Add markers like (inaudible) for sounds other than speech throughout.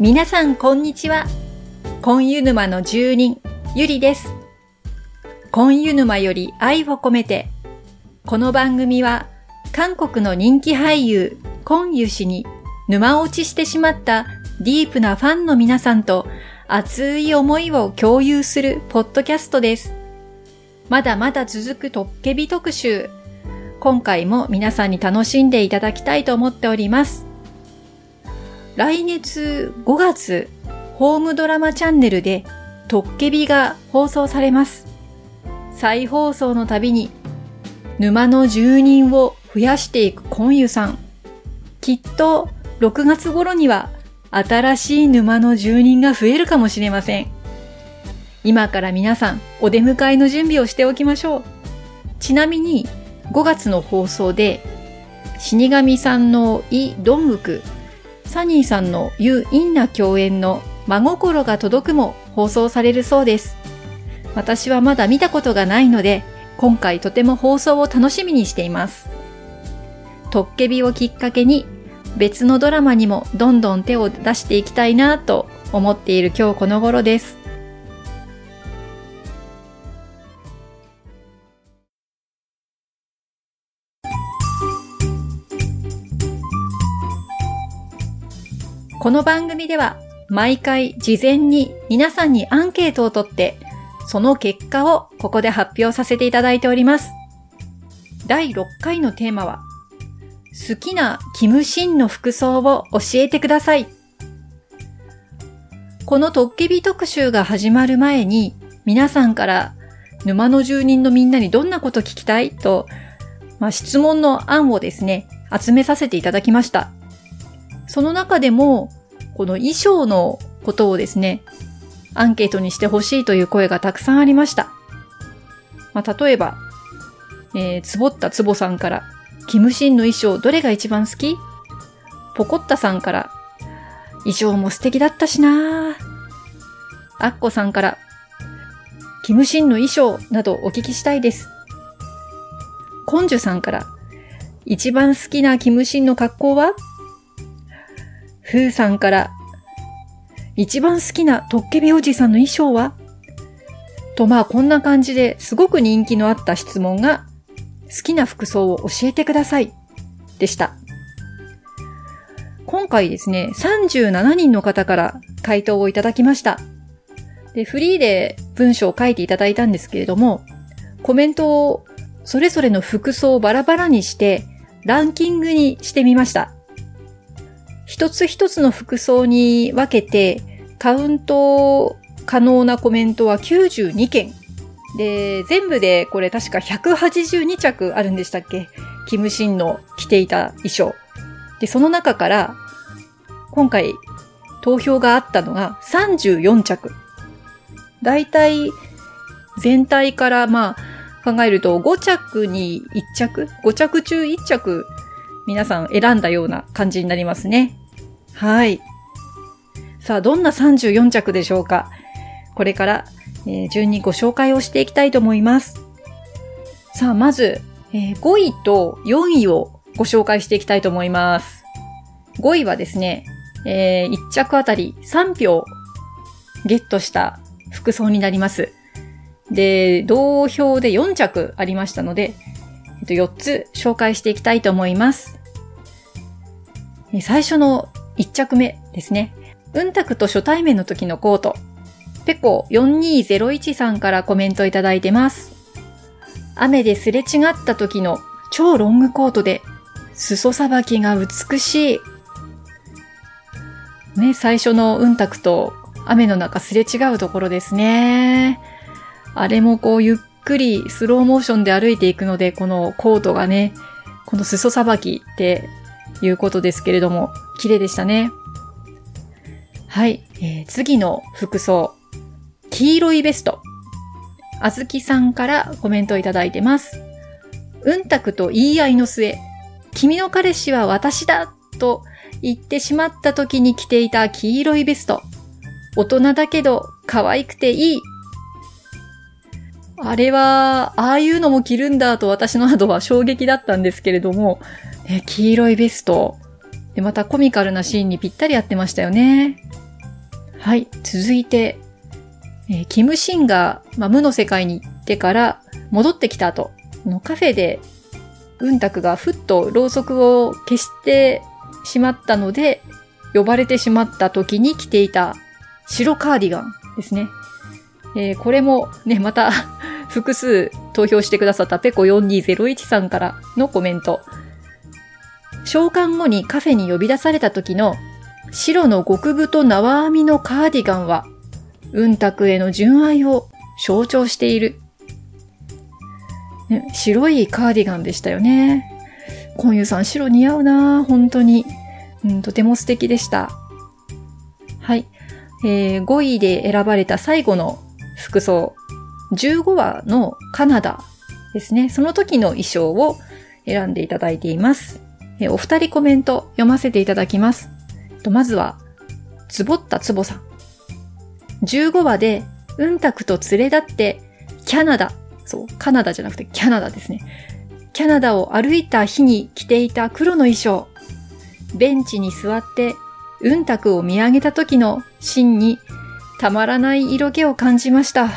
皆さんこんにちは。コンユ沼の住人、ゆりです。コンユ沼より愛を込めて、この番組は韓国の人気俳優、コンユ氏に沼落ちしてしまったディープなファンの皆さんと熱い思いを共有するポッドキャストです。まだまだ続くトッケビ特集。今回も皆さんに楽しんでいただきたいと思っております。来月5月、ホームドラマチャンネルでトッケビが放送されます。再放送のたびに沼の住人を増やしていくコンユさん。きっと6月頃には新しい沼の住人が増えるかもしれません。今から皆さんお出迎えの準備をしておきましょう。ちなみに5月の放送で死神さんのイ・ドンウク、サニーさんのユ・インナ共演の真心が届くも放送されるそうです。私はまだ見たことがないので、今回とても放送を楽しみにしています。トッケビをきっかけに別のドラマにもどんどん手を出していきたいなと思っている今日この頃です。この番組では毎回事前に皆さんにアンケートを取ってその結果をここで発表させていただいております。第6回のテーマは好きなキムシンの服装を教えてください。このトッケビ特集が始まる前に皆さんから沼の住人のみんなにどんなこと聞きたいと、まあ、質問の案をですね、集めさせていただきました。その中でも、この衣装のことをですね、アンケートにしてほしいという声がたくさんありました。まあ、例えば、えー、つぼったつぼさんから、キムシンの衣装どれが一番好き？ポコッタさんから、衣装も素敵だったしなぁ。アッコさんから、キムシンの衣装などお聞きしたいです。コンジュさんから、一番好きなキムシンの格好は？フーさんから、一番好きなトッケビおじさんの衣装は？とまあこんな感じですごく人気のあった質問が好きな服装を教えてくださいでした。今回ですね、37人の方から回答をいただきました。で、フリーで文章を書いていただいたんですけれども、コメントをそれぞれの服装をバラバラにしてランキングにしてみました。一つ一つの服装に分けてカウント可能なコメントは92件。で、全部でこれ確か182着あるんでしたっけ？キムシンの着ていた衣装。で、その中から今回投票があったのが34着。だいたい全体からまあ考えると5着に1着 ?5 着中1着皆さん選んだような感じになりますね。はい。さあ、どんな34着でしょうか？これから、えー順にご紹介をしていきたいと思います。さあ、まず、えー5位と4位をご紹介していきたいと思います。5位はですね、え1着あたり3票ゲットした服装になります。で、同票で4着ありましたので、えっと、4つ紹介していきたいと思います。最初の1着目ですね。うんたくと初対面の時のコート。ペコ4201さんからコメントいただいてます。雨ですれ違った時の超ロングコートで、裾さばきが美しい。ね、最初のうんたくと雨の中すれ違うところですね。あれもこうゆっくりスローモーションで歩いていくので、このコートがね、この裾さばきっていうことですけれども、綺麗でしたね。はい、えー次の服装。黄色いベスト。あずきさんからコメントいただいてます。うんたくと言い合いの末、君の彼氏は私だと言ってしまった時に着ていた黄色いベスト。大人だけど可愛くていい。あれは、ああいうのも着るんだと私の後は衝撃だったんですけれども、ね黄色いベスト。で、またコミカルなシーンにぴったり合ってましたよね。はい。続いて、えー、キムシンが、まあ、無の世界に行ってから戻ってきた後、のカフェで、うんたくがふっとろうそくを消してしまったので、呼ばれてしまった時に着ていた白カーディガンですね。えー、これもね、また (laughs) 複数投票してくださったペコ4201さんからのコメント。召喚後にカフェに呼び出された時の白の極太縄編みのカーディガンは、うんたくへの純愛を象徴している。ね、白いカーディガンでしたよね。コンユさん白似合うな本当に、うん。とても素敵でした。はい。えー、5位で選ばれた最後の服装。15話のカナダですね。その時の衣装を選んでいただいています。え、お二人コメント読ませていただきます。とまずは、つぼったつぼさん。15話で、うんたくと連れ立って、キャナダ、そう、カナダじゃなくてキャナダですね。キャナダを歩いた日に着ていた黒の衣装。ベンチに座って、うんたくを見上げた時の芯に、たまらない色気を感じました。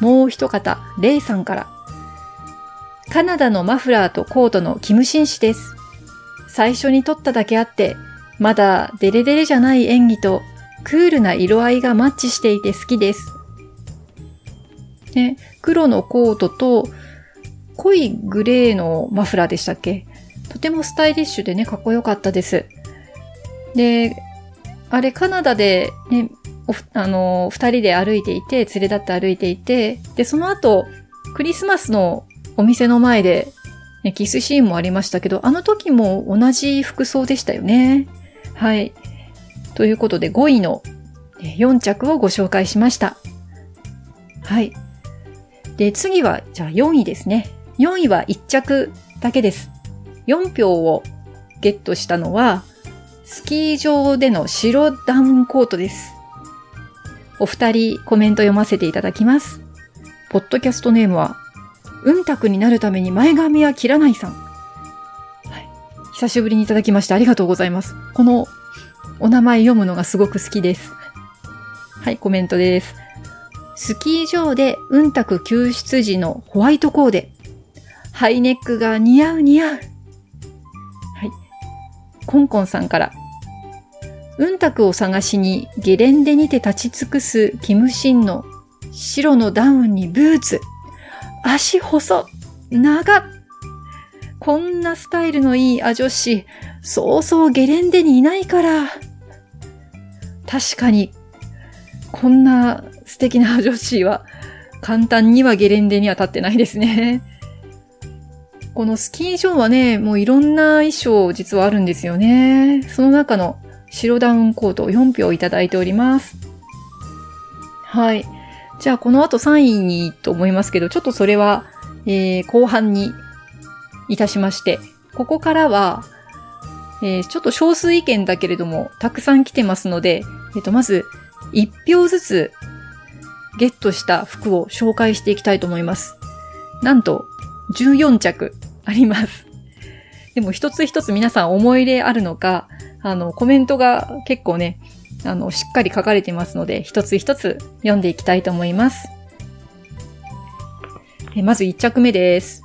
もう一方、レイさんから。カナダのマフラーとコートのキムシン氏です。最初に撮っただけあって、まだデレデレじゃない演技とクールな色合いがマッチしていて好きです。ね、黒のコートと濃いグレーのマフラーでしたっけ？とてもスタイリッシュでね、かっこよかったです。で、あれカナダでね、あの、二人で歩いていて、連れ立って歩いていて、で、その後、クリスマスのお店の前で、ね、キスシーンもありましたけど、あの時も同じ服装でしたよね。はい。ということで5位の4着をご紹介しました。はい。で、次は、じゃあ4位ですね。4位は1着だけです。4票をゲットしたのは、スキー場での白ダウンコートです。お二人コメント読ませていただきます。ポッドキャストネームは、うんたくになるために前髪は切らないさん。はい。久しぶりにいただきましてありがとうございます。このお名前読むのがすごく好きです。はい、コメントです。スキー場でうんたく救出時のホワイトコーデ。ハイネックが似合う似合う。はい。コンコンさんから。うんたくを探しにゲレンデにて立ち尽くすキムシンの白のダウンにブーツ。足細。長こんなスタイルのいいア女子、そうそうゲレンデにいないから。確かに、こんな素敵な女子は簡単にはゲレンデには立ってないですね。このスキー場はね、もういろんな衣装実はあるんですよね。その中の白ダウンコートを4票いただいております。はい。じゃあこの後3位にと思いますけど、ちょっとそれは、えー、後半にいたしまして、ここからは、えー、ちょっと少数意見だけれども、たくさん来てますので、えっ、ー、と、まず、1票ずつ、ゲットした服を紹介していきたいと思います。なんと、14着あります。でも一つ一つ皆さん思い入れあるのか、あの、コメントが結構ね、あの、しっかり書かれてますので、一つ一つ読んでいきたいと思います。えまず1着目です。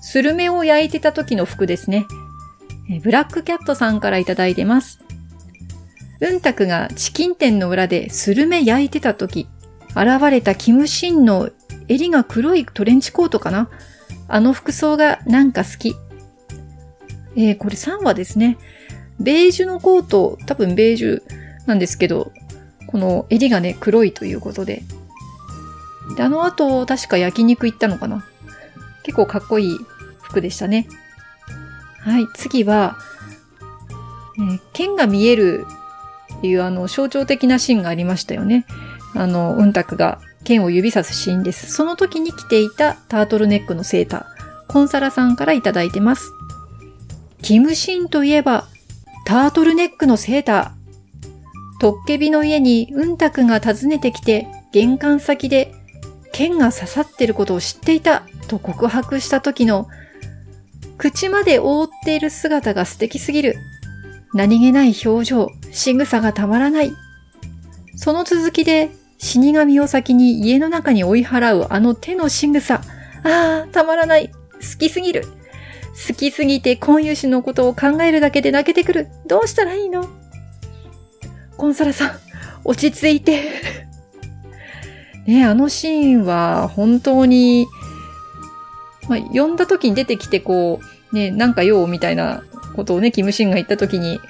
スルメを焼いてた時の服ですね。ブラックキャットさんからいただいてます。うんたくがチキン店の裏でスルメ焼いてた時、現れたキムシンの襟が黒いトレンチコートかな？あの服装がなんか好き。えー、これ3話ですね。ベージュのコート、多分ベージュなんですけど、この襟がね、黒いということで。で、あの後、確か焼肉行ったのかな結構かっこいい服でしたね。はい、次は、えー、剣が見えるっていうあの象徴的なシーンがありましたよね。あの、うんたくが剣を指さすシーンです。その時に着ていたタートルネックのセーター、コンサラさんからいただいてます。キムシンといえば、タートルネックのセーター。トッケビの家にうんたくが訪ねてきて、玄関先で剣が刺さってることを知っていたと告白した時の口まで覆っている姿が素敵すぎる。何気ない表情、仕草がたまらない。その続きで、死神を先に家の中に追い払うあの手の仕草。ああ、たまらない。好きすぎる。好きすぎて婚友氏のことを考えるだけで泣けてくる。どうしたらいいの？コンサラさん、落ち着いて。(laughs) ねあのシーンは本当に、まあ、呼んだ時に出てきてこう、ね、なんか用みたいなことをね、キムシンが言った時に、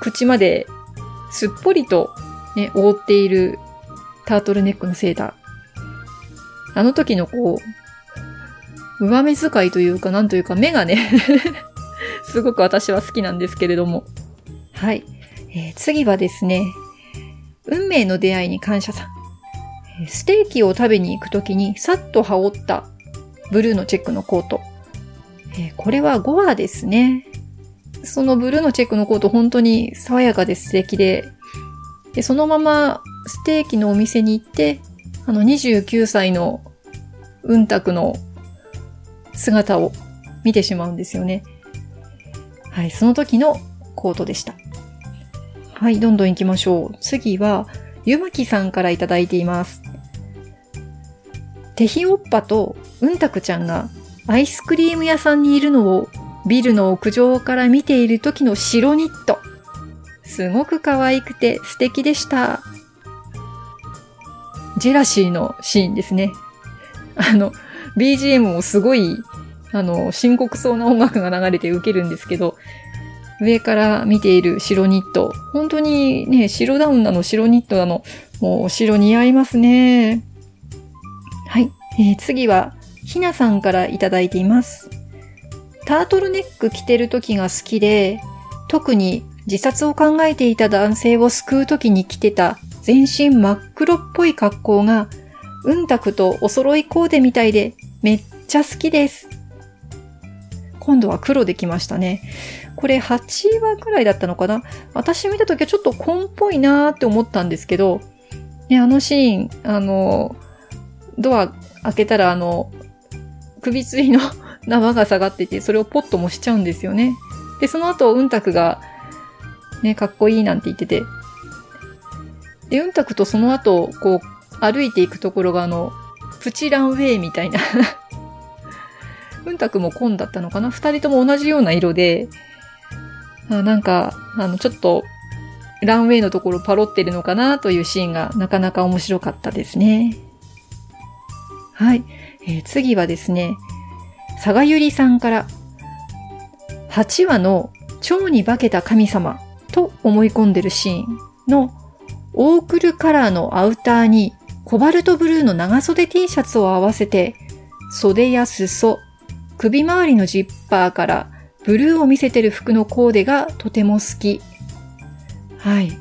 口まですっぽりとね、覆っているタートルネックのセーター。あの時のこう、上目遣いというか、なんというか、目がね (laughs) すごく私は好きなんですけれども。はい。えー、次はですね、運命の出会いに感謝さん。ステーキを食べに行くときにさっと羽織ったブルーのチェックのコート。えー、これはゴアですね。そのブルーのチェックのコート本当に爽やかで素敵で、で、そのままステーキのお店に行って、あの29歳のうんたくの姿を見てしまうんですよね。はい、その時のコートでした。はい、どんどん行きましょう。次は、ゆまきさんからいただいています。テヒオッパとうんたくちゃんがアイスクリーム屋さんにいるのをビルの屋上から見ている時の白ニット。すごく可愛くて素敵でした。ジェラシーのシーンですね。あの、BGM もすごい、あの、深刻そうな音楽が流れて受けるんですけど、上から見ている白ニット。本当にね、白ダウンなの、白ニットなの。もう白似合いますね。はい。えー、次は、ひなさんからいただいています。タートルネック着てる時が好きで、特に自殺を考えていた男性を救う時に着てた全身真っ黒っぽい格好が、うんたくとお揃いコーデみたいでめっちゃ好きです。今度は黒できましたね。これ8話くらいだったのかな？私見た時はちょっと紺っぽいなーって思ったんですけど、ね、あのシーン、あの、ドア開けたらあの、首吊りの (laughs) 縄が下がってて、それをポッともしちゃうんですよね。で、その後、うんたくが、ね、かっこいいなんて言ってて。で、うんたくとその後、こう、歩いていくところがあの、プチランウェイみたいな (laughs) うんたくも紺だったのかな？二人とも同じような色で、あなんか、あの、ちょっと、ランウェイのところパロってるのかなというシーンがなかなか面白かったですね。はい。えー、次はですね、佐賀ゆりさんから、8話の蝶に化けた神様と思い込んでるシーンのオークルカラーのアウターにコバルトブルーの長袖 T シャツを合わせて袖や裾、首周りのジッパーからブルーを見せてる服のコーデがとても好き。はい。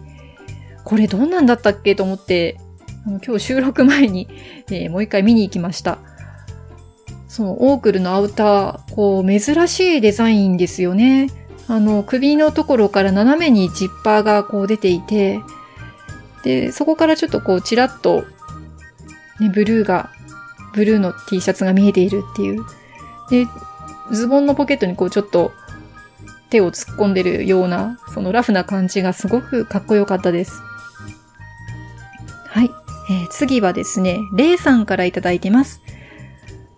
これどんなんだったっけと思って、今日収録前に、えー、もう一回見に行きました。そのオークルのアウター、こう、珍しいデザインですよね。あの、首のところから斜めにジッパーがこう出ていて、で、そこからちょっとこう、ちらっと、ね、ブルーが、ブルーの T シャツが見えているっていう。で、ズボンのポケットにこう、ちょっと、手を突っ込んでるような、そのラフな感じがすごくかっこよかったです。はい。えー、次はですね、レイさんからいただいてます。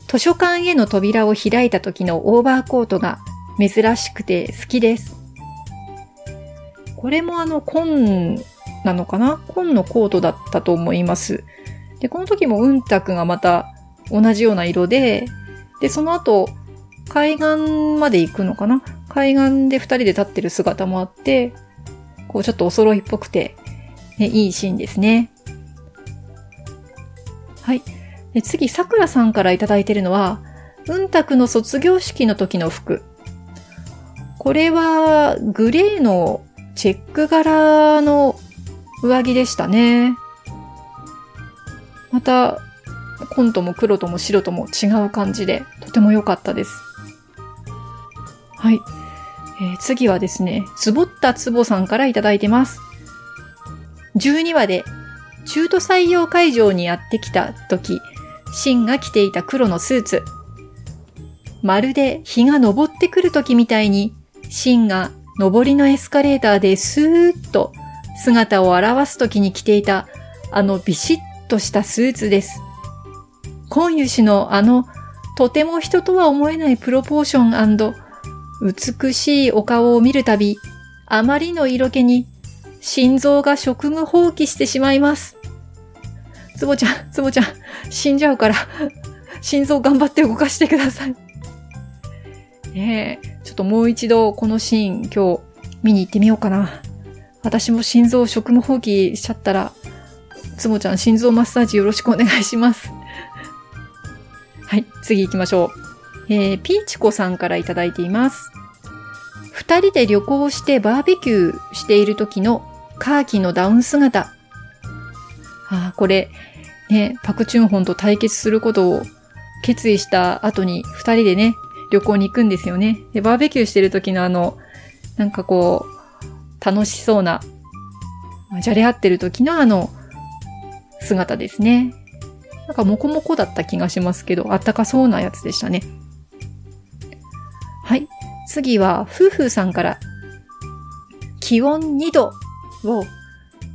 図書館への扉を開いた時のオーバーコートが珍しくて好きです。これもあの、紺なのかな？紺のコートだったと思います。で、この時もうんたくがまた同じような色で、で、その後、海岸まで行くのかな？海岸で二人で立ってる姿もあって、こうちょっとお揃いっぽくて、ね、いいシーンですね。はい。で次、桜さんからいただいてるのは、うんたくの卒業式の時の服。これは、グレーのチェック柄の上着でしたね。また、紺とも黒とも白とも違う感じで、とても良かったです。はい。えー、次はですね、つぼったつぼさんからいただいてます。12話で中途採用会場にやってきた時、シンが着ていた黒のスーツ。まるで日が昇ってくる時みたいに、シンが上りのエスカレーターでスーッと姿を現す時に着ていたあのビシッとしたスーツです。今油氏のあのとても人とは思えないプロポーション美しいお顔を見るたび、あまりの色気に心臓が職務放棄してしまいます。つぼちゃん、つぼちゃん、死んじゃうから、心臓頑張って動かしてください。ねえ、ちょっともう一度このシーン今日見に行ってみようかな。私も心臓職務放棄しちゃったら、つもちゃん心臓マッサージよろしくお願いします。(laughs) はい、次行きましょう。えー、ピーチコさんからいただいています。二人で旅行してバーベキューしている時のカーキのダウン姿。ああ、これ、ね、パクチュンホンと対決することを決意した後に二人でね、旅行に行くんですよね。で、バーベキューしてる時のあの、なんかこう、楽しそうな、じゃれ合ってる時のあの、姿ですね。なんかモコモコだった気がしますけど、あったかそうなやつでしたね。はい。次は、夫婦さんから、気温2度を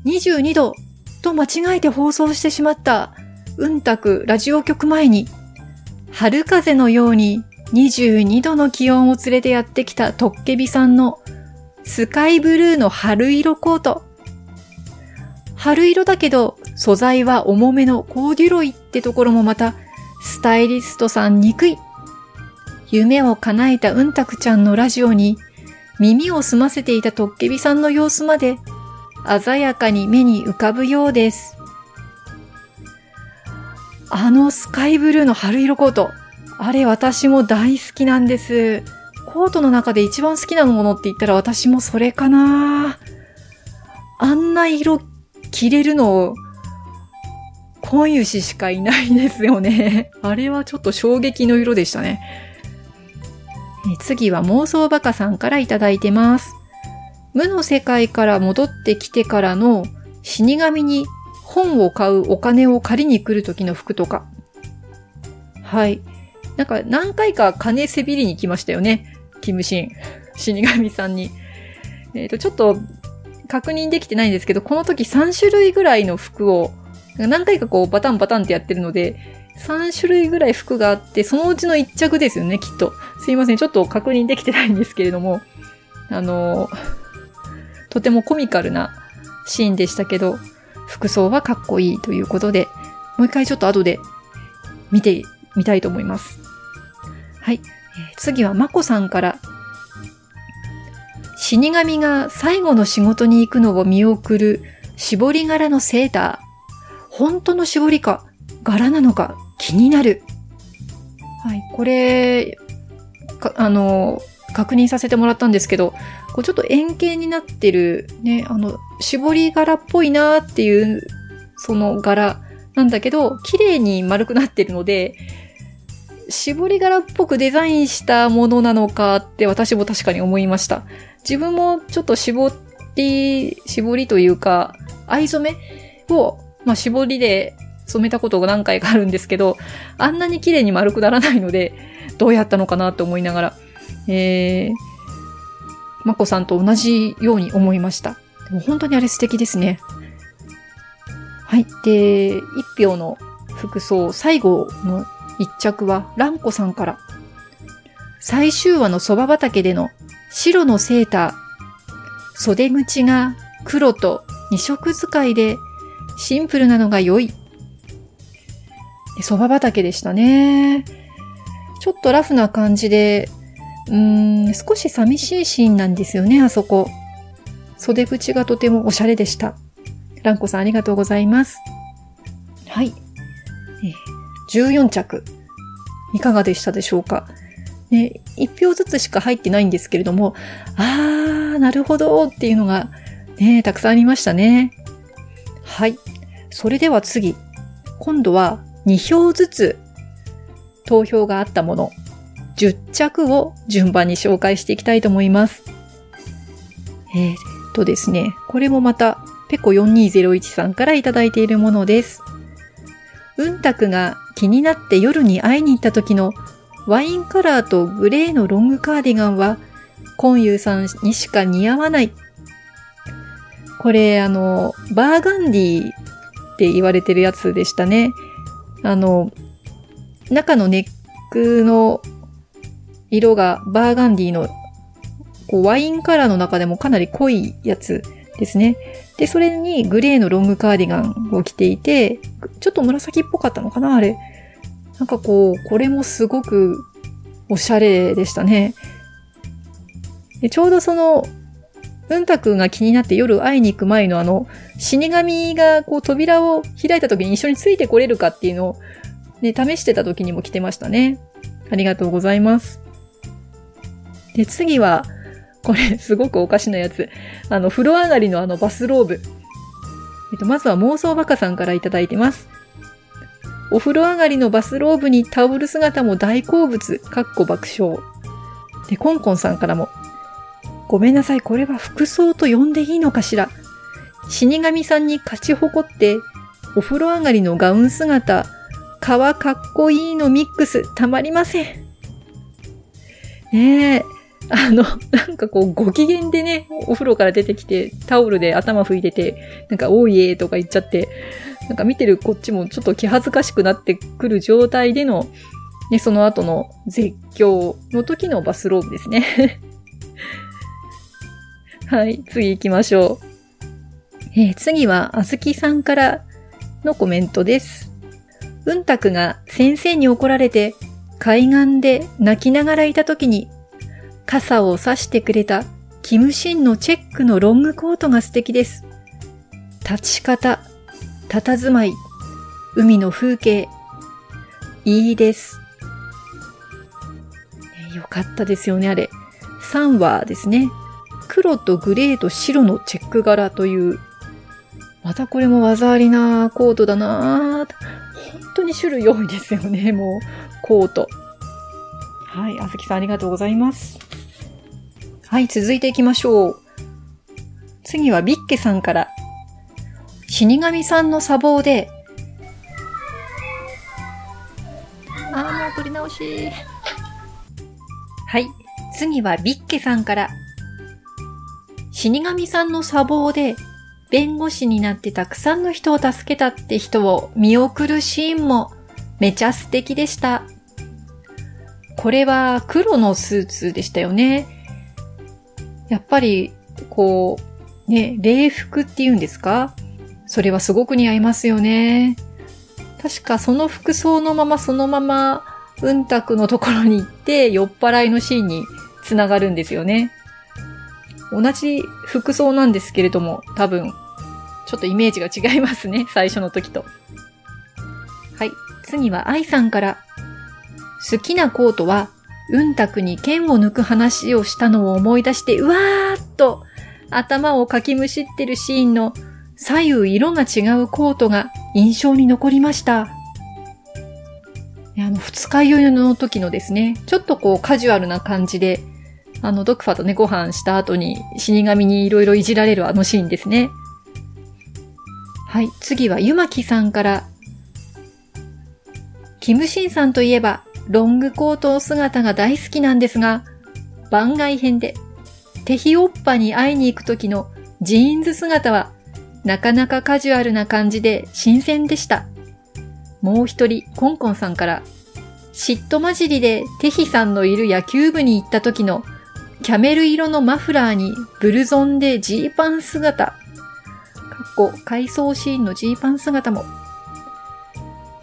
22度と間違えて放送してしまった、うんたくラジオ局前に、春風のように22度の気温を連れてやってきたトッケビさんのスカイブルーの春色コート。春色だけど素材は重めのコーデュロイってところもまたスタイリストさん憎い。夢を叶えたうんたくちゃんのラジオに耳を澄ませていたトッケビさんの様子まで鮮やかに目に浮かぶようです。あのスカイブルーの春色コート。あれ私も大好きなんです。コートの中で一番好きなものって言ったら私もそれかなあんな色着れるの、コンユシしかいないですよね。あれはちょっと衝撃の色でしたね。次は妄想バカさんからいただいてます。無の世界から戻ってきてからの死神に本を買うお金を借りに来る時の服とか。はい。なんか何回か金せびりに来ましたよね。キムシン。死神さんに。えっ、ー、と、ちょっと確認できてないんですけど、この時3種類ぐらいの服を、何回かこうバタンバタンってやってるので、3種類ぐらい服があって、そのうちの1着ですよね、きっと。すいません、ちょっと確認できてないんですけれども、あの、とてもコミカルなシーンでしたけど、服装はかっこいいということで、もう一回ちょっと後で見てみたいと思います。はい。次はまこさんから。死神が最後の仕事に行くのを見送る絞り柄のセーター。本当の絞りか、柄なのか気になる。はい。これ、あの、確認させてもらったんですけど、こうちょっと円形になってる、ね、あの、絞り柄っぽいなっていう、その柄なんだけど、綺麗に丸くなってるので、絞り柄っぽくデザインしたものなのかって私も確かに思いました。自分もちょっと絞り、絞りというか、藍染めを、まあ、絞りで染めたことが何回かあるんですけど、あんなに綺麗に丸くならないので、どうやったのかなと思いながら、えー、まこさんと同じように思いました。でも本当にあれ素敵ですね。はい。で、一票の服装、最後の一着はランコさんから。最終話の蕎麦畑での白のセーター。袖口が黒と二色使いでシンプルなのが良い。蕎麦畑でしたね。ちょっとラフな感じで、うーん、少し寂しいシーンなんですよね、あそこ。袖口がとてもおしゃれでした。ランコさんありがとうございます。はい。14着。いかがでしたでしょうかね、1票ずつしか入ってないんですけれども、あー、なるほどっていうのがね、たくさんありましたね。はい。それでは次。今度は2票ずつ投票があったもの、10着を順番に紹介していきたいと思います。えー、っとですね、これもまた、ペコ4201さんからいただいているものです。うんたくが気になって夜に会いに行った時のワインカラーとグレーのロングカーディガンはコンユーさんにしか似合わない。これ、あの、バーガンディって言われてるやつでしたね。あの、中のネックの色がバーガンディのこうワインカラーの中でもかなり濃いやつですね。で、それにグレーのロングカーディガンを着ていて、ちょっと紫っぽかったのかなあれ。なんかこう、これもすごくおしゃれでしたね。でちょうどその、うんたくんが気になって夜会いに行く前のあの、死神がこう扉を開いた時に一緒についてこれるかっていうのを、ね、試してた時にも来てましたね。ありがとうございます。で、次は、これすごくおかしなやつ。あの、風呂上がりのあのバスローブ。えっと、まずは妄想バカさんからいただいてます。お風呂上がりのバスローブにタオル姿も大好物、かっこ爆笑。で、コンコンさんからも、ごめんなさい、これは服装と呼んでいいのかしら。死神さんに勝ち誇って、お風呂上がりのガウン姿、皮かっこいいのミックス、たまりません。ねえ、あの、なんかこう、ご機嫌でね、お風呂から出てきて、タオルで頭拭いてて、なんか、おいえーとか言っちゃって、なんか見てるこっちもちょっと気恥ずかしくなってくる状態での、ね、その後の絶叫の時のバスローブですね。はい、次行きましょう。えー、次は、あずきさんからのコメントです。うんたくが先生に怒られて、海岸で泣きながらいた時に傘を差してくれたキムシンのチェックのロングコートが素敵です。立ち方、佇まい、海の風景、いいです。よかったですよね、あれ。3話ですね。黒とグレーと白のチェック柄という、またこれも技ありなコートだな本当に種類多いですよね、もう、コート。はい、あずきさんありがとうございます。はい、続いていきましょう。次はビッケさんから。死神さんの砂防で、あー、もう取り直し。はい、次はビッケさんから。死神さんの砂防で、弁護士になってたくさんの人を助けたって人を見送るシーンもめちゃ素敵でした。これは黒のスーツでしたよね。やっぱり、こう、ね、礼服って言うんですか？それはすごく似合いますよね。確かその服装のままそのまま、うんたくのところに行って酔っ払いのシーンにつながるんですよね。同じ服装なんですけれども、多分、ちょっとイメージが違いますね、(laughs) 最初の時と。はい。次は愛さんから。好きなコートはうんたくに剣を抜く話をしたのを思い出して、うわーっと頭をかきむしってるシーンの左右色が違うコートが印象に残りました。あの、二日酔いの時のですね、ちょっとこうカジュアルな感じで、あの、ドクファとね、ご飯した後に死神にいろいろいじられるあのシーンですね。はい、次はゆまきさんから、キムシンさんといえば、ロングコート姿が大好きなんですが、番外編で、手ひおっぱに会いに行く時のジーンズ姿は、なかなかカジュアルな感じで新鮮でした。もう一人、コンコンさんから、嫉妬混じりでテヒさんのいる野球部に行った時のキャメル色のマフラーにブルゾンでジーパン姿。かっこ、回想シーンのジーパン姿も。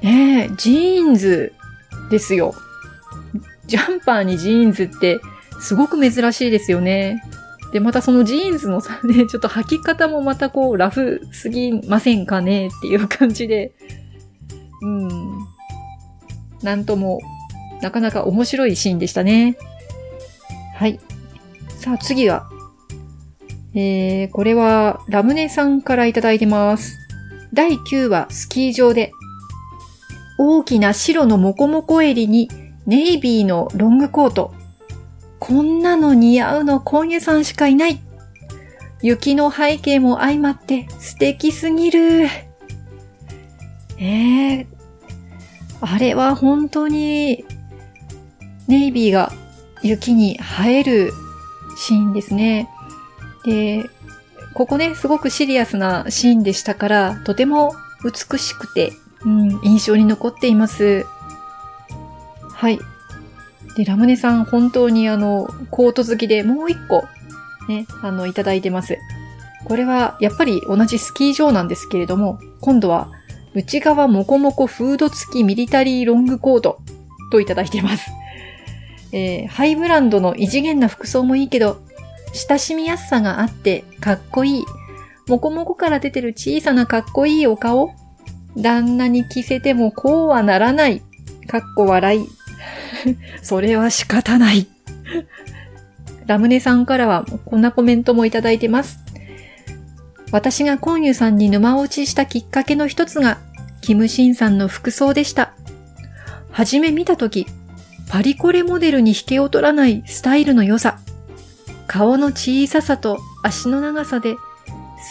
ねえ、ジーンズですよ。ジャンパーにジーンズってすごく珍しいですよね。で、またそのジーンズのさ、ね、(laughs) ちょっと履き方もまたこうラフすぎませんかねっていう感じで、うん。なんとも、なかなか面白いシーンでしたね。はい。さあ次は、えー、これはラムネさんからいただいてます。第9話スキー場で大きな白のモコモコ襟にネイビーのロングコート。こんなの似合うのコンユさんしかいない。雪の背景も相まって素敵すぎる。ええー、あれは本当にネイビーが雪に映えるシーンですね。で、ここね、すごくシリアスなシーンでしたから、とても美しくて、うん、印象に残っています。はい。で、ラムネさん、本当にあの、コート好きでもう一個、ね、あの、いただいてます。これは、やっぱり同じスキー場なんですけれども、今度は、内側もこもこフード付きミリタリーロングコートといただいてます。えー、ハイブランドの異次元な服装もいいけど、親しみやすさがあってかっこいい。もこもこから出てる小さなかっこいいお顔旦那に着せてもこうはならない。かっこ笑い。(laughs) それは仕方ない。ラムネさんからはこんなコメントもいただいてます。私がコンユさんに沼落ちしたきっかけの一つが、キムシンさんの服装でした。はじめ見たとき、パリコレモデルに引けを取らないスタイルの良さ、顔の小ささと足の長さで、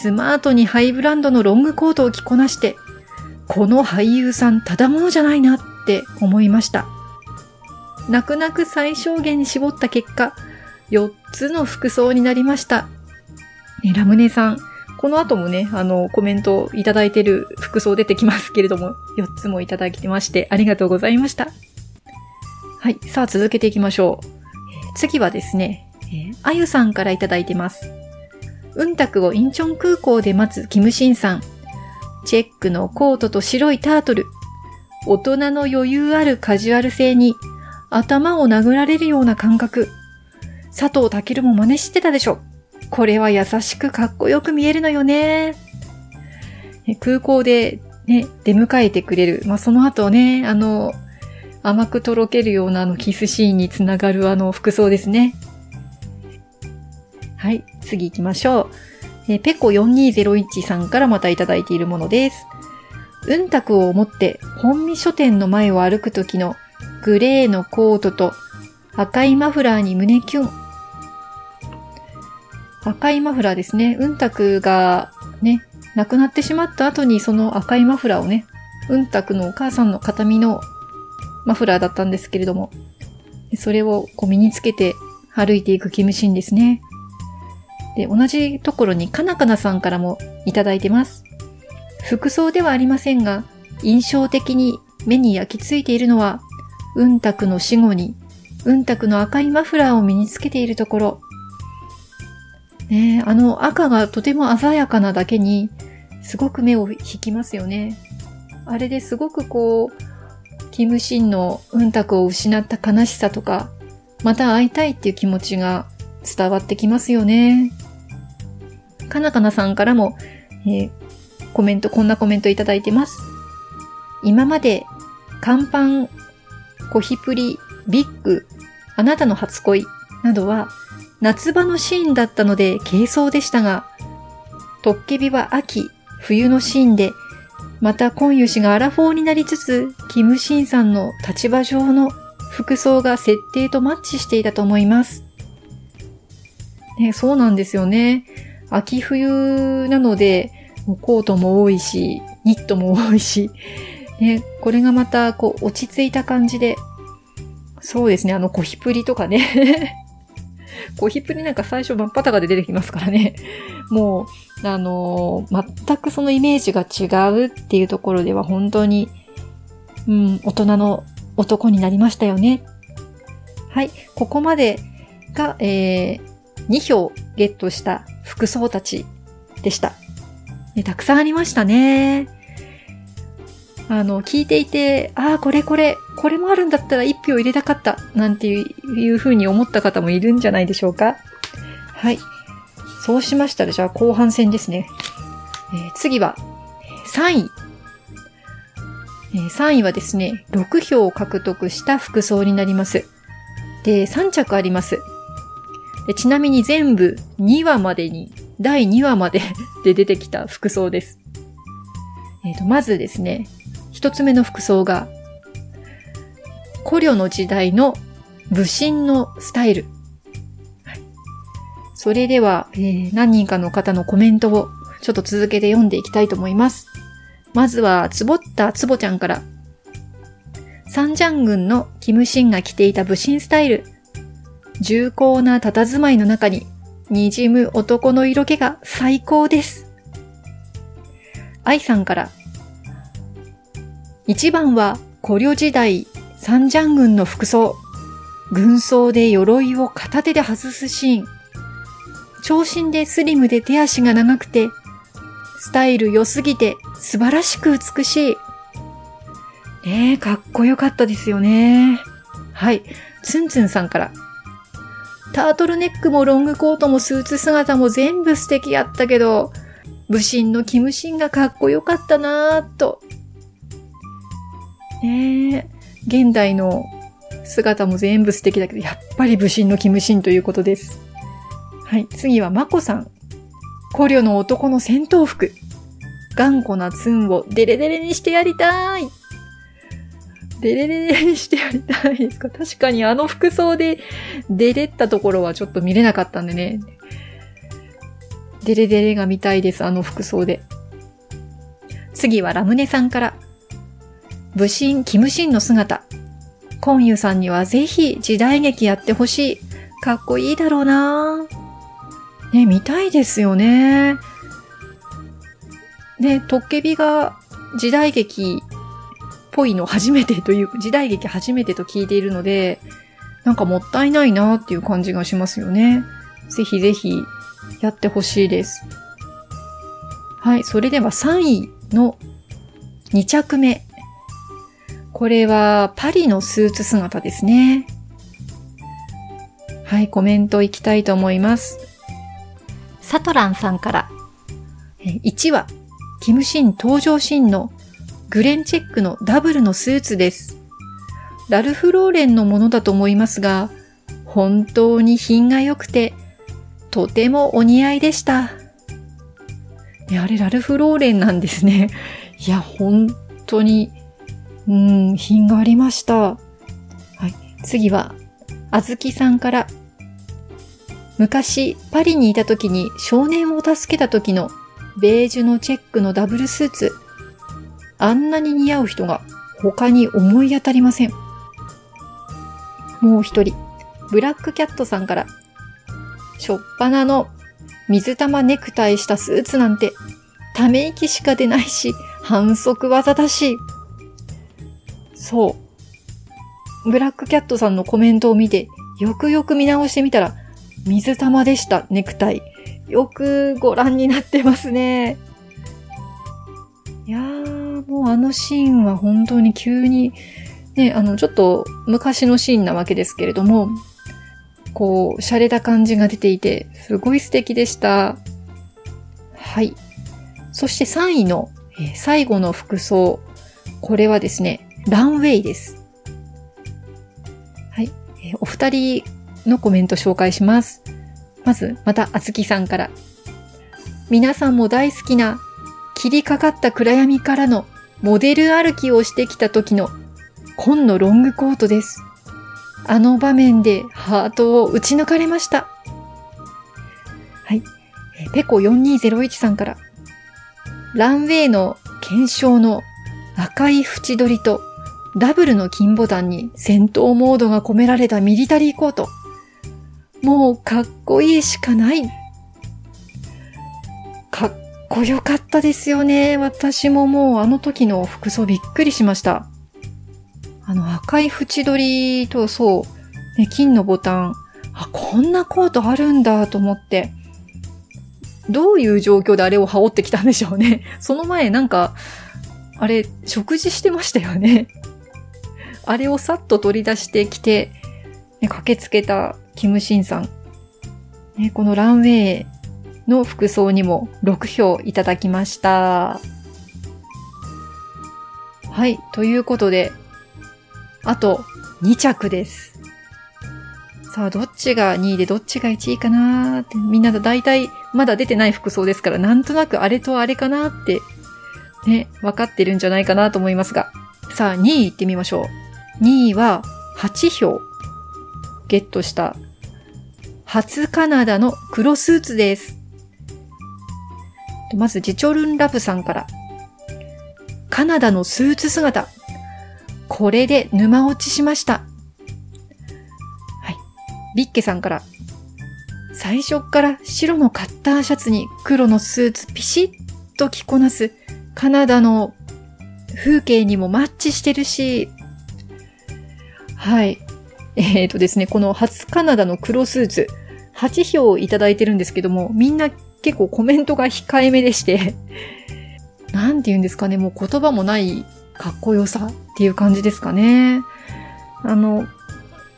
スマートにハイブランドのロングコートを着こなして、この俳優さんただものじゃないなって思いました。泣く泣く最小限に絞った結果、4つの服装になりました。ね、ラムネさん、この後もね、あの、コメントいただいてる服装出てきますけれども、4つもいただきましてありがとうございました。はい。さあ、続けていきましょう。次はですね、えー、あゆさんからいただいてます。うんたくをインチョン空港で待つキムシンさん。チェックのコートと白いタートル。大人の余裕あるカジュアル性に、頭を殴られるような感覚。佐藤健も真似してたでしょ。これは優しくかっこよく見えるのよね。空港でね、出迎えてくれる。まあ、その後ね、あの、甘くとろけるようなあのキスシーンにつながるあの服装ですね。はい、次行きましょう。えペコ4201さんからまたいただいているものです。うんたくを持って本見書店の前を歩く時のグレーのコートと赤いマフラーに胸キュン。赤いマフラーですね。うんたくがね、亡くなってしまった後にその赤いマフラーをね、うんたくのお母さんの形見のマフラーだったんですけれども、それをこう身につけて歩いていくキムシンですね。で、同じところにカナカナさんからもいただいてます。服装ではありませんが、印象的に目に焼き付いているのは、うんたくの死後に、うんたくの赤いマフラーを身につけているところ。ねあの赤がとても鮮やかなだけに、すごく目を引きますよね。あれですごくこう、キムシンのうんたくを失った悲しさとか、また会いたいっていう気持ちが伝わってきますよね。かなかなさんからも、えー、コメント、こんなコメントいただいてます。今まで、カンパン、コヒプリ、ビッグ、あなたの初恋などは夏場のシーンだったので軽装でしたが、トッケビは秋、冬のシーンでまたコンユ氏がアラフォーになりつつ、キムシンさんの立場上の服装が設定とマッチしていたと思います。ね、そうなんですよね。秋冬なので、コートも多いし、ニットも多いし、ね、これがまたこう落ち着いた感じで、そうですね、あのコヒプリとかね。(laughs) コヒプリなんか最初真っ裸で出てきますからね。もう、あの、全くそのイメージが違うっていうところでは本当に、うん、大人の男になりましたよね。はい、ここまでが、えー、2票ゲットした服装たちでした。ね、たくさんありましたね。あの、聞いていて、ああ、これこれ、これもあるんだったら1票入れたかった、なんていう風に思った方もいるんじゃないでしょうか。はい。そうしましたら、じゃあ後半戦ですね。えー、次は、3位。えー、3位はですね、6票を獲得した服装になります。で、3着あります。でちなみに全部2話までに、第2話まで (laughs) で出てきた服装です。えっ、ー、と、まずですね、一つ目の服装が、古領の時代の武神のスタイル。それでは、えー、何人かの方のコメントをちょっと続けて読んでいきたいと思います。まずは、つぼったつぼちゃんから。サンジャン軍のキムシンが着ていた武神スタイル。重厚な佇まいの中に、滲む男の色気が最高です。愛さんから、一番は古領時代三ジャン軍の服装。軍装で鎧を片手で外すシーン。長身でスリムで手足が長くて、スタイル良すぎて素晴らしく美しい。ねえ、かっこよかったですよね。はい。ツンツンさんから。タートルネックもロングコートもスーツ姿も全部素敵やったけど、武神のキムシンがかっこよかったなぁと。ねえ、現代の姿も全部素敵だけど、やっぱり武神のキムシンということです。はい、次はマコさん。古領の男の戦闘服。頑固なツンをデレデレにしてやりたい。デレデレにしてやりたいですか？確かにあの服装でデレったところはちょっと見れなかったんでね。デレデレが見たいです、あの服装で。次はラムネさんから。武神、キムシンの姿。コンユさんにはぜひ時代劇やってほしい。かっこいいだろうなぁ。ね、見たいですよね。ね、トッケビが時代劇っぽいの初めてという、時代劇初めてと聞いているので、なんかもったいないなっていう感じがしますよね。ぜひぜひやってほしいです。はい、それでは3位の2着目。これはパリのスーツ姿ですね。はい、コメントいきたいと思います。サトランさんから、1話、キムシン登場シーンのグレンチェックのダブルのスーツです。ラルフ・ローレンのものだと思いますが、本当に品が良くて、とてもお似合いでした。あれ、ラルフ・ローレンなんですね。いや、本当に、うん、品がありました。はい。次は、あずきさんから昔、パリにいた時に少年を助けた時のベージュのチェックのダブルスーツ。あんなに似合う人が他に思い当たりません。もう一人、ブラックキャットさんから、しょっぱなの水玉ネクタイしたスーツなんて、ため息しか出ないし、反則技だし。そう。ブラックキャットさんのコメントを見て、よくよく見直してみたら、水玉でした、ネクタイ。よくご覧になってますね。いやー、もうあのシーンは本当に急に、ね、あの、ちょっと昔のシーンなわけですけれども、こう、洒落た感じが出ていて、すごい素敵でした。はい。そして3位の、えー、最後の服装。これはですね、ランウェイです。はい。えー、お二人のコメント紹介します。まず、また、あつきさんから。皆さんも大好きな、切りかかった暗闇からのモデル歩きをしてきた時の紺のロングコートです。あの場面でハートを打ち抜かれました。はい。ペコ4201さんから。ランウェイの検証の赤い縁取りとダブルの金ボタンに戦闘モードが込められたミリタリーコート。もうかっこいいしかない。かっこよかったですよね。私ももうあの時の服装びっくりしました。あの赤い縁取りとそう、ね、金のボタン。あ、こんなコートあるんだと思って。どういう状況であれを羽織ってきたんでしょうね。その前なんか、あれ、食事してましたよね。あれをさっと取り出してきて、ね、駆けつけたキムシンさん。ね、このランウェイの服装にも6票いただきました。はい。ということで、あと2着です。さあ、どっちが2位でどっちが1位かなーって、みんなだいたいまだ出てない服装ですから、なんとなくあれとあれかなって、ね、分かってるんじゃないかなと思いますが。さあ、2位行ってみましょう。2位は8票ゲットした初カナダの黒スーツです。まず、ジチョルンラブさんから。カナダのスーツ姿。これで沼落ちしました。はい。ビッケさんから、最初から白のカッターシャツに黒のスーツピシッと着こなすカナダの風景にもマッチしてるし、はい。えっ、ー、とですね、この初カナダの黒スーツ、8票いただいてるんですけども、みんな結構コメントが控えめでして (laughs) なんて言うんですかね、もう言葉もないかっこよさっていう感じですかね。あの、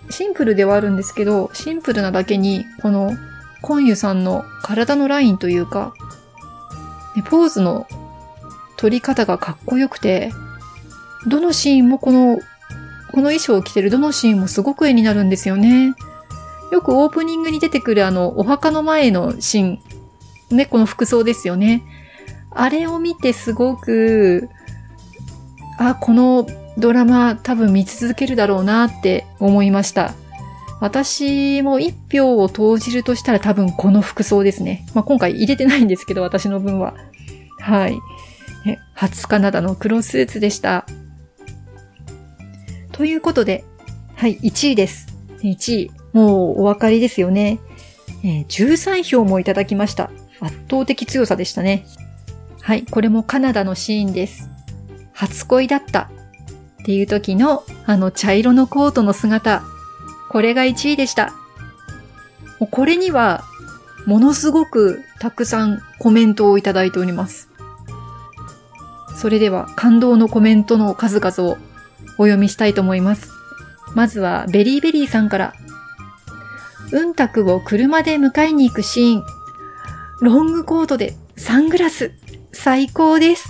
シンプルではあるんですけど、シンプルなだけに、この、コンユさんの体のラインというか、ポーズの取り方がかっこよくて、どのシーンもこの、この衣装を着てるどのシーンもすごく絵になるんですよね。よくオープニングに出てくるあの、お墓の前のシーン、ね、この服装ですよね。あれを見てすごく、あ、このドラマ多分見続けるだろうなって思いました。私も一票を投じるとしたら多分この服装ですね。まあ、今回入れてないんですけど、私の分は。はい。初カナダの黒スーツでした。ということで、はい、1位です。1位。もうお分かりですよね。えー、13票もいただきました。圧倒的強さでしたね。はい、これもカナダのシーンです。初恋だったっていう時のあの茶色のコートの姿。これが1位でした。もうこれにはものすごくたくさんコメントをいただいております。それでは感動のコメントの数々をお読みしたいと思います。まずはベリーベリーさんから。うんたくを車で迎えに行くシーン。ロングコートでサングラス。最高です。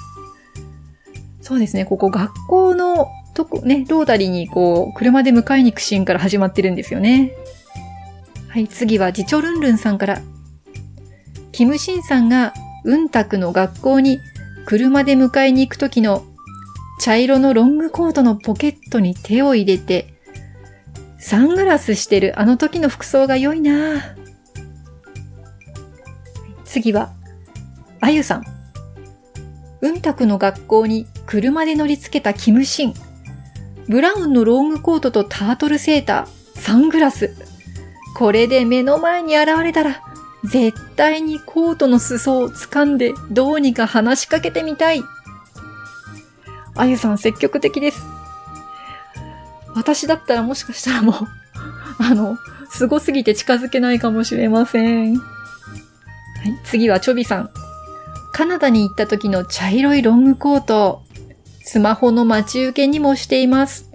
そうですね、ここ学校のとこ、ね、ロータリーにこう、車で迎えに行くシーンから始まってるんですよね。はい、次はジチョルンルンさんから。キムシンさんが、うんたくの学校に車で迎えに行くときの茶色のロングコートのポケットに手を入れて、サングラスしてるあの時の服装が良いな次は、あゆさん。うんたくの学校に車で乗り付けたキムシン。ブラウンのロングコートとタートルセーター、サングラス。これで目の前に現れたら、絶対にコートの裾を掴んでどうにか話しかけてみたい。あゆさん積極的です。私だったらもしかしたらもう (laughs) あの、すすぎて近づけないかもしれません。はい、次はチョビさん。カナダに行った時の茶色いロングコート。スマホの待ち受けにもしています。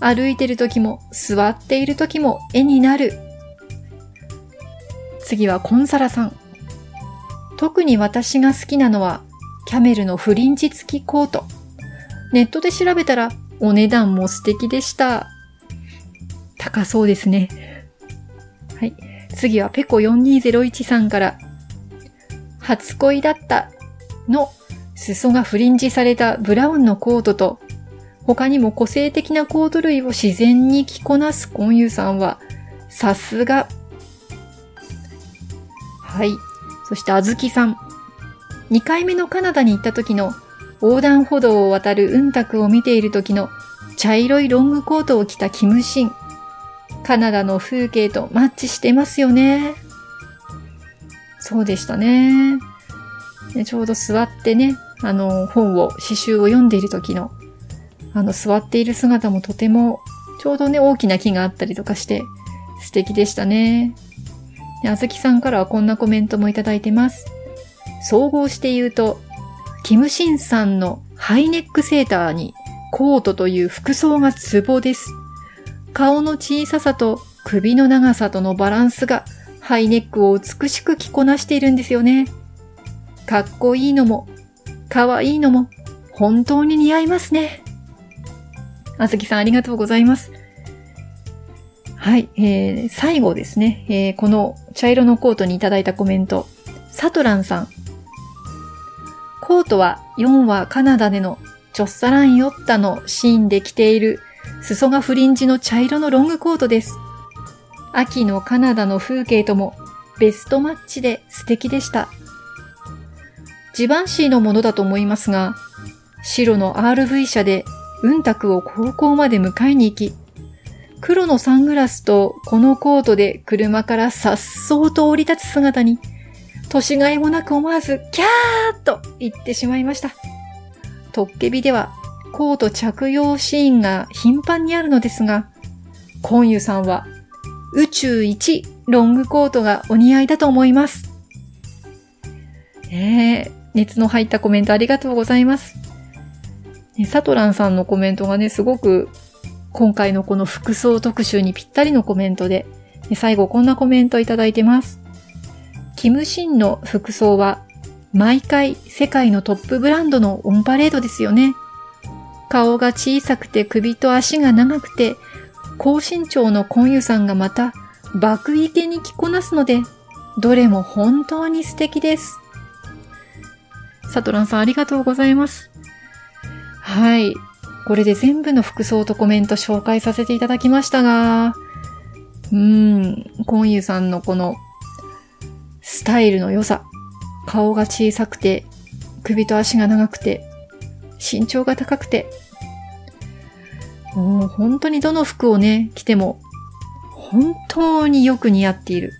歩いてる時も座っている時も絵になる。次はコンサラさん。特に私が好きなのはキャメルのフリンジ付きコート。ネットで調べたらお値段も素敵でした。高そうですね。はい。次はペコ4201さんから初恋だったの裾がフリンジされたブラウンのコートと、他にも個性的なコート類を自然に着こなすコンユさんは、さすが。はい。そしてあずきさん。2回目のカナダに行った時の横断歩道を渡るうんたくを見ている時の茶色いロングコートを着たキムシン。カナダの風景とマッチしてますよね。そうでしたね。ちょうど座ってね、あの、本を、詩集を読んでいる時の、あの、座っている姿もとても、ちょうどね、大きな木があったりとかして、素敵でしたね。あずきさんからはこんなコメントもいただいてます。総合して言うと、キムシンさんのハイネックセーターにコートという服装がツボです。顔の小ささと首の長さとのバランスがハイネックを美しく着こなしているんですよね。かっこいいのも、かわいいのも、本当に似合いますね。あずきさんありがとうございます。はい、えー、最後ですね、えー、この茶色のコートにいただいたコメント、サトランさん。コートは4話カナダでのチョッサランヨッタのシーンで着ている裾がフリンジの茶色のロングコートです。秋のカナダの風景ともベストマッチで素敵でした。ジバンシーのものだと思いますが、白の RV 車でうんたくを高校まで迎えに行き、黒のサングラスとこのコートで車から颯爽と降り立つ姿に、年がいもなく思わず、キャーと言ってしまいました。トッケビでは、コート着用シーンが頻繁にあるのですが、コンユさんは、宇宙一ロングコートがお似合いだと思います。えー、熱の入ったコメントありがとうございます。サトランさんのコメントがね、すごく今回のこの服装特集にぴったりのコメントで、最後こんなコメントいただいてます。キムシンの服装は、毎回世界のトップブランドのオンパレードですよね。顔が小さくて首と足が長くて、高身長のコンユさんがまた爆イケに着こなすので、どれも本当に素敵です。サトランさんありがとうございます。はい。これで全部の服装とコメント紹介させていただきましたが、うーん、コンユさんのこのスタイルの良さ、顔が小さくて、首と足が長くて、身長が高くて、もう本当にどの服をね、着ても、本当によく似合っている。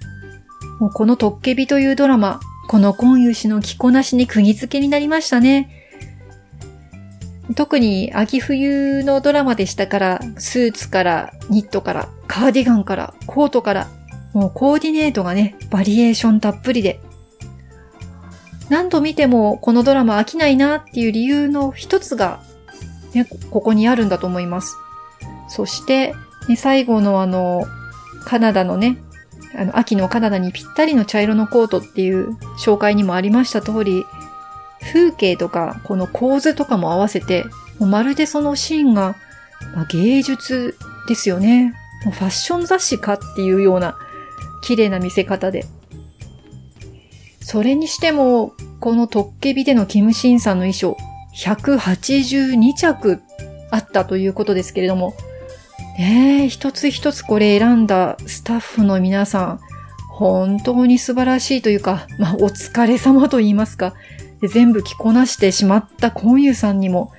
もうこのトッケビというドラマ、このコンユ氏の着こなしに釘付けになりましたね。特に秋冬のドラマでしたから、スーツからニットからカーディガンからコートから、もうコーディネートがね、バリエーションたっぷりで。何度見てもこのドラマ飽きないなっていう理由の一つが、ね、ここにあるんだと思います。そして、ね、最後のあの、カナダのね、あの、秋のカナダにぴったりの茶色のコートっていう紹介にもありました通り、風景とか、この構図とかも合わせて、もうまるでそのシーンが、まあ、芸術ですよね。もうファッション雑誌かっていうような綺麗な見せ方で。それにしても、このトッケビでのキムシンさんの衣装、182着あったということですけれども、ねえ、一つ一つこれ選んだスタッフの皆さん、本当に素晴らしいというか、まあ、お疲れ様と言いますか、全部着こなしてしまったコンユさんにも、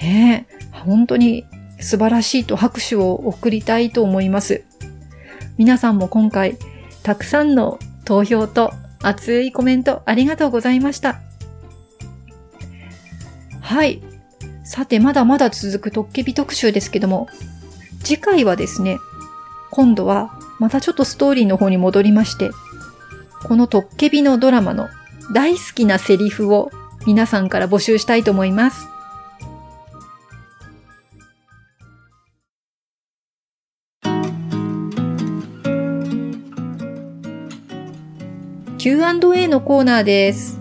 ねえ本当に素晴らしいと拍手を送りたいと思います。皆さんも今回、たくさんの投票と熱いコメントありがとうございました。はい。さて、まだまだ続くトッケビ特集ですけども、次回はですね、今度はまたちょっとストーリーの方に戻りまして、このトッケビのドラマの大好きなセリフを皆さんから募集したいと思います。Q&A のコーナーです。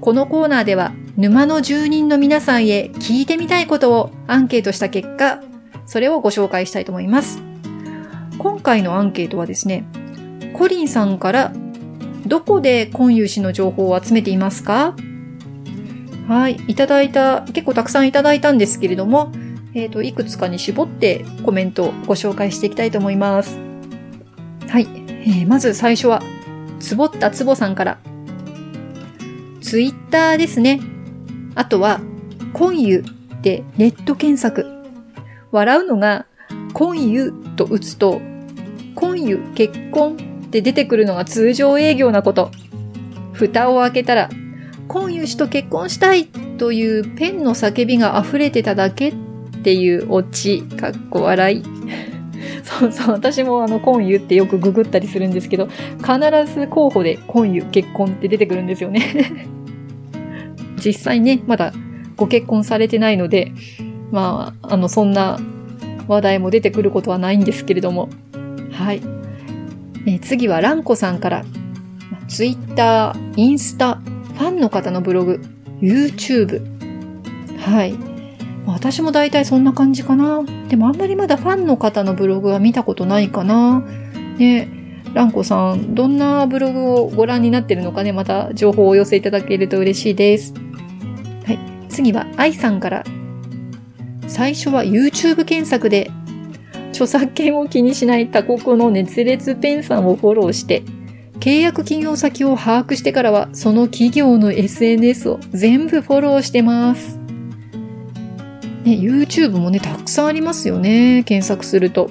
このコーナーでは沼の住人の皆さんへ聞いてみたいことをアンケートした結果、それをご紹介したいと思います。今回のアンケートはですね、コリンさんからどこでコンユ氏の情報を集めていますか？はい。いただいた、結構たくさんいただいたんですけれども、えっ、ー、と、いくつかに絞ってコメントをご紹介していきたいと思います。はい。えー、まず最初は、つぼったつぼさんから。ツイッターですね。あとは、コンユでネット検索。笑うのが、コンユと打つと、コンユ結婚って出てくるのが通常営業なこと。蓋を開けたら、今ユ氏と結婚したいというペンの叫びが溢れてただけっていうオチ、かっこ笑い。(laughs) そうそう、私もあの、今ユってよくググったりするんですけど、必ず候補で今ユ結婚って出てくるんですよね。(laughs) 実際ね、まだご結婚されてないので、まあ、あの、そんな話題も出てくることはないんですけれども、はい。え次はランコさんから、ツイッター、インスタ、ファンの方のブログ、YouTube。はい。私も大体そんな感じかな。でもあんまりまだファンの方のブログは見たことないかな。ね、ランコさん、どんなブログをご覧になってるのかね、また情報をお寄せいただけると嬉しいです。はい。次は、愛さんから。最初は YouTube 検索で著作権を気にしない他国の熱烈ペンさんをフォローして、契約企業先を把握してからは、その企業の SNS を全部フォローしてます。ね、YouTube もね、たくさんありますよね。検索すると。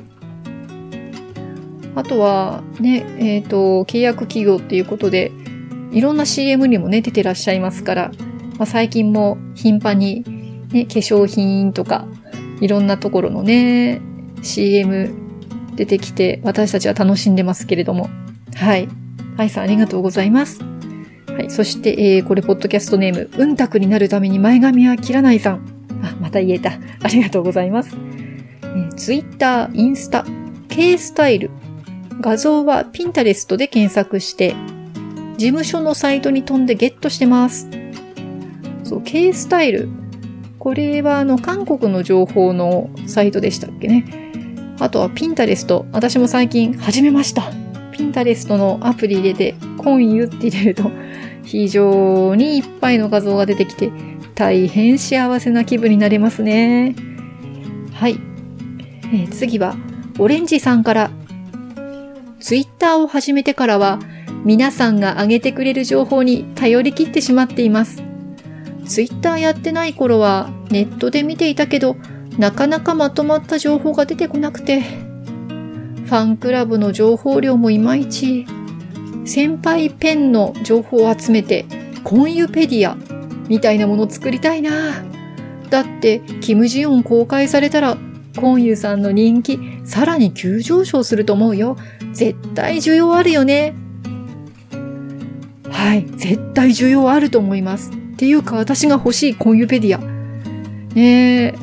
あとは、ね、えっ、ー、と、契約企業っていうことで、いろんな CM にもね、出てらっしゃいますから、まあ、最近も頻繁に、ね、化粧品とか、いろんなところのね、CM 出てきて、私たちは楽しんでますけれども。はい。愛さんありがとうございます。はい。そして、えー、これ、ポッドキャストネーム、うんたくになるために前髪は切らないさん。あ、また言えた。ありがとうございます。えー、ツイッター、インスタ、K スタイル。画像はピンタレストで検索して、事務所のサイトに飛んでゲットしてます。そう、K スタイル。これはあの、韓国の情報のサイトでしたっけね。あとはピンタレスト。私も最近始めました。ピンタレストのアプリ入れて、コインユって入れると、非常にいっぱいの画像が出てきて、大変幸せな気分になれますね。はい。えー、次は、オレンジさんから。ツイッターを始めてからは、皆さんが上げてくれる情報に頼り切ってしまっています。ツイッターやってない頃はネットで見ていたけど、なかなかまとまった情報が出てこなくて、ファンクラブの情報量もいまいち、先輩ペンの情報を集めて、コンユペディアみたいなもの作りたいな。だって、キムジヨン公開されたら、コンユさんの人気、さらに急上昇すると思うよ。絶対需要あるよね。はい、絶対需要あると思います。っていうか、私が欲しいコンユペディア。ねえ、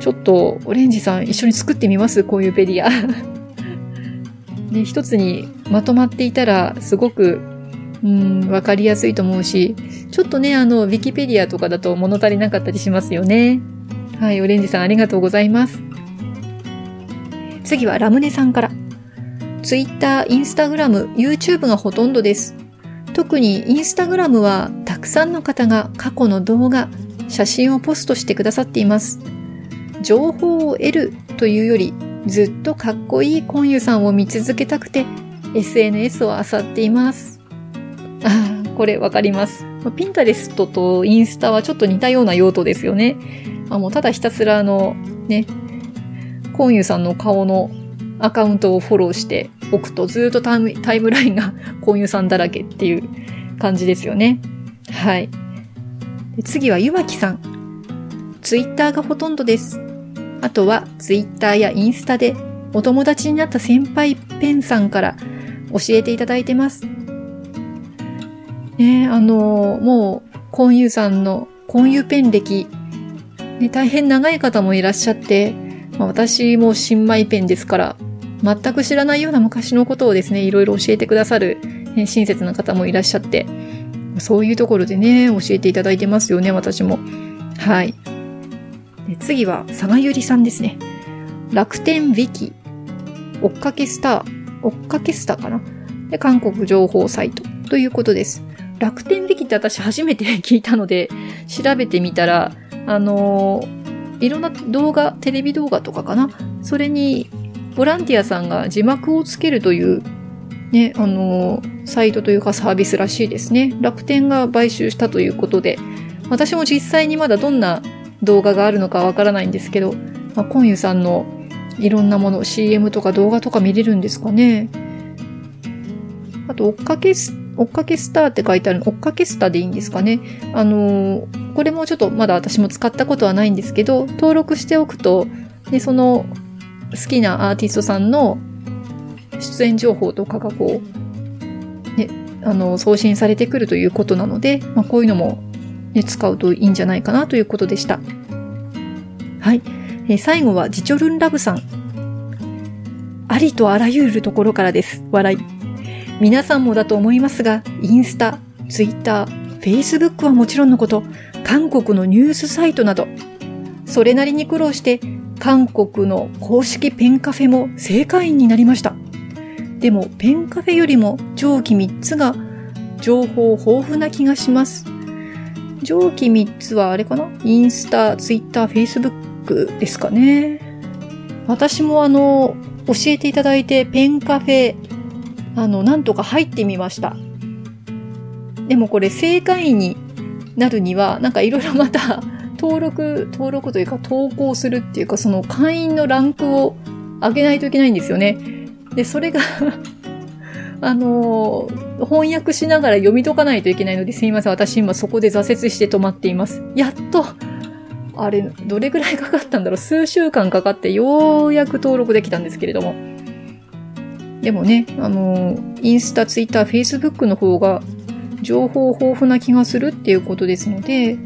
ちょっとオレンジさん一緒に作ってみます？こういうペディア。(laughs) ね、一つにまとまっていたらすごく、うん、わかりやすいと思うし、ちょっとね、あの、ウィキペディアとかだと物足りなかったりしますよね。はい、オレンジさんありがとうございます。次はラムネさんから。Twitter、Instagram、YouTube がほとんどです。特に Instagram はたくさんの方が過去の動画、写真をポストしてくださっています。情報を得るというより、ずっとかっこいいコンユさんを見続けたくて、SNS を漁っています。(laughs) これわかります。ピンタレストとインスタはちょっと似たような用途ですよね。あもうただひたすらあの、ね、コンユさんの顔のアカウントをフォローしておくとずっとタイムタイムラインがコンユさんだらけっていう感じですよね。はい。次はゆまきさん。ツイッターがほとんどです。あとはツイッターやインスタでお友達になった先輩ペンさんから教えていただいてます。ねあの、もう、コンユさんのコンユペン歴、ね、大変長い方もいらっしゃって、まあ、私も新米ペンですから、全く知らないような昔のことをですね、いろいろ教えてくださる、ね、親切な方もいらっしゃって、そういうところでね、教えていただいてますよね、私も。はい。次は、佐賀ゆりさんですね。楽天ウィキ、追っかけスター、追っかけスターかなで、韓国情報サイトということです。楽天ウィキって私初めて聞いたので、調べてみたら、あのー、いろんな動画、テレビ動画とかかな？それに、ボランティアさんが字幕をつけるという、ね、あのー、サイトというかサービスらしいですね。楽天が買収したということで、私も実際にまだどんな動画があるのかわからないんですけど、まあ、コンユさんのいろんなもの、CM とか動画とか見れるんですかね。あと、追っかけ、追っかけスターって書いてあるの、追っかけスターでいいんですかね。あのー、これもちょっとまだ私も使ったことはないんですけど、登録しておくと、で、その好きなアーティストさんの出演情報とかがこう、ね、あの、送信されてくるということなので、まあ、こういうのもね、使うといいんじゃないかなということでした。はい。えー、最後はジチョルンラブさん。ありとあらゆるところからです。笑い。皆さんもだと思いますが、インスタ、ツイッター、フェイスブックはもちろんのこと、韓国のニュースサイトなど、それなりに苦労して、韓国の公式ペンカフェも正会員になりました。でも、ペンカフェよりも上記3つが情報豊富な気がします。上記3つはあれかな？インスタ、ツイッター、フェイスブックですかね。私もあの、教えていただいてペンカフェ、あの、なんとか入ってみました。でもこれ正会員になるには、なんかいろいろまた (laughs) 登録、登録というか投稿するっていうか、その会員のランクを上げないといけないんですよね。で、それが (laughs) あのー、翻訳しながら読み解かないといけないのですみません。私今そこで挫折して止まっています。やっと、あれ、どれぐらいかかったんだろう数週間かかってようやく登録できたんですけれども。でもね、あの、インスタ、ツイッター、フェイスブックの方が情報豊富な気がするっていうことですので、う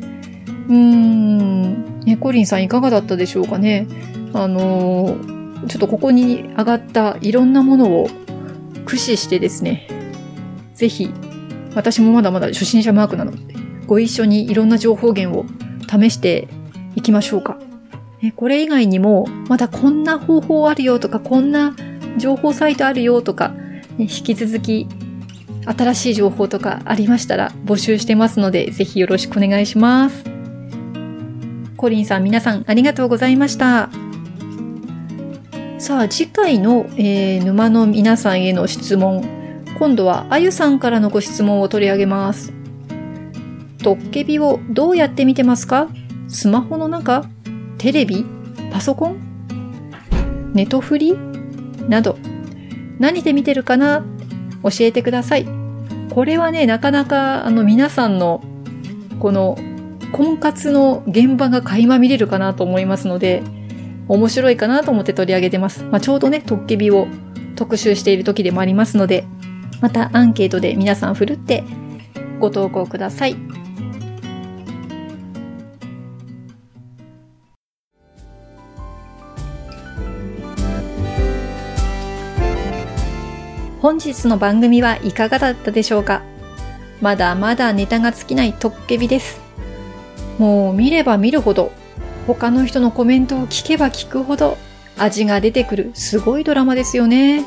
ーん、ね、コリンさんいかがだったでしょうかね。あの、ちょっとここに上がったいろんなものを駆使してですね、ぜひ、私もまだまだ初心者マークなので、ご一緒にいろんな情報源を試していきましょうか。これ以外にも、まだこんな方法あるよとか、こんな情報サイトあるよとか、引き続き新しい情報とかありましたら募集してますので、ぜひよろしくお願いします。コリンさん皆さんありがとうございました。さあ、次回の、えー、沼の皆さんへの質問。今度はあゆさんからのご質問を取り上げます。トッケビをどうやって見てますか？スマホの中？テレビ？パソコン？ネトフリ？など。何で見てるかな？教えてください。これはね、なかなかあの皆さんのこの婚活の現場が垣間見れるかなと思いますので、面白いかなと思って取り上げてます。まあ、ちょうどね、トッケビを特集している時でもありますので、またアンケートで皆さん振るってご投稿ください。本日の番組はいかがだったでしょうか？まだまだネタが尽きないトッケビです。もう見れば見るほど他の人のコメントを聞けば聞くほど味が出てくるすごいドラマですよね。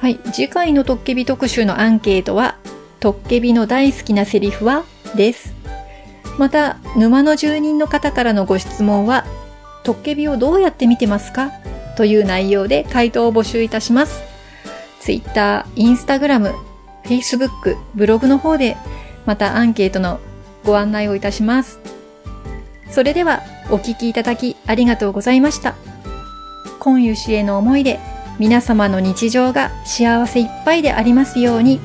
はい、次回のトッケビ特集のアンケートは、トッケビの大好きなセリフはです。また、沼の住人の方からのご質問は、トッケビをどうやって見てますか？という内容で回答を募集いたします。Twitter、Instagram、Facebook、ブログの方で、またアンケートのご案内をいたします。それではお聞きいただきありがとうございました。今湯氏への思いで皆様の日常が幸せいっぱいでありますように。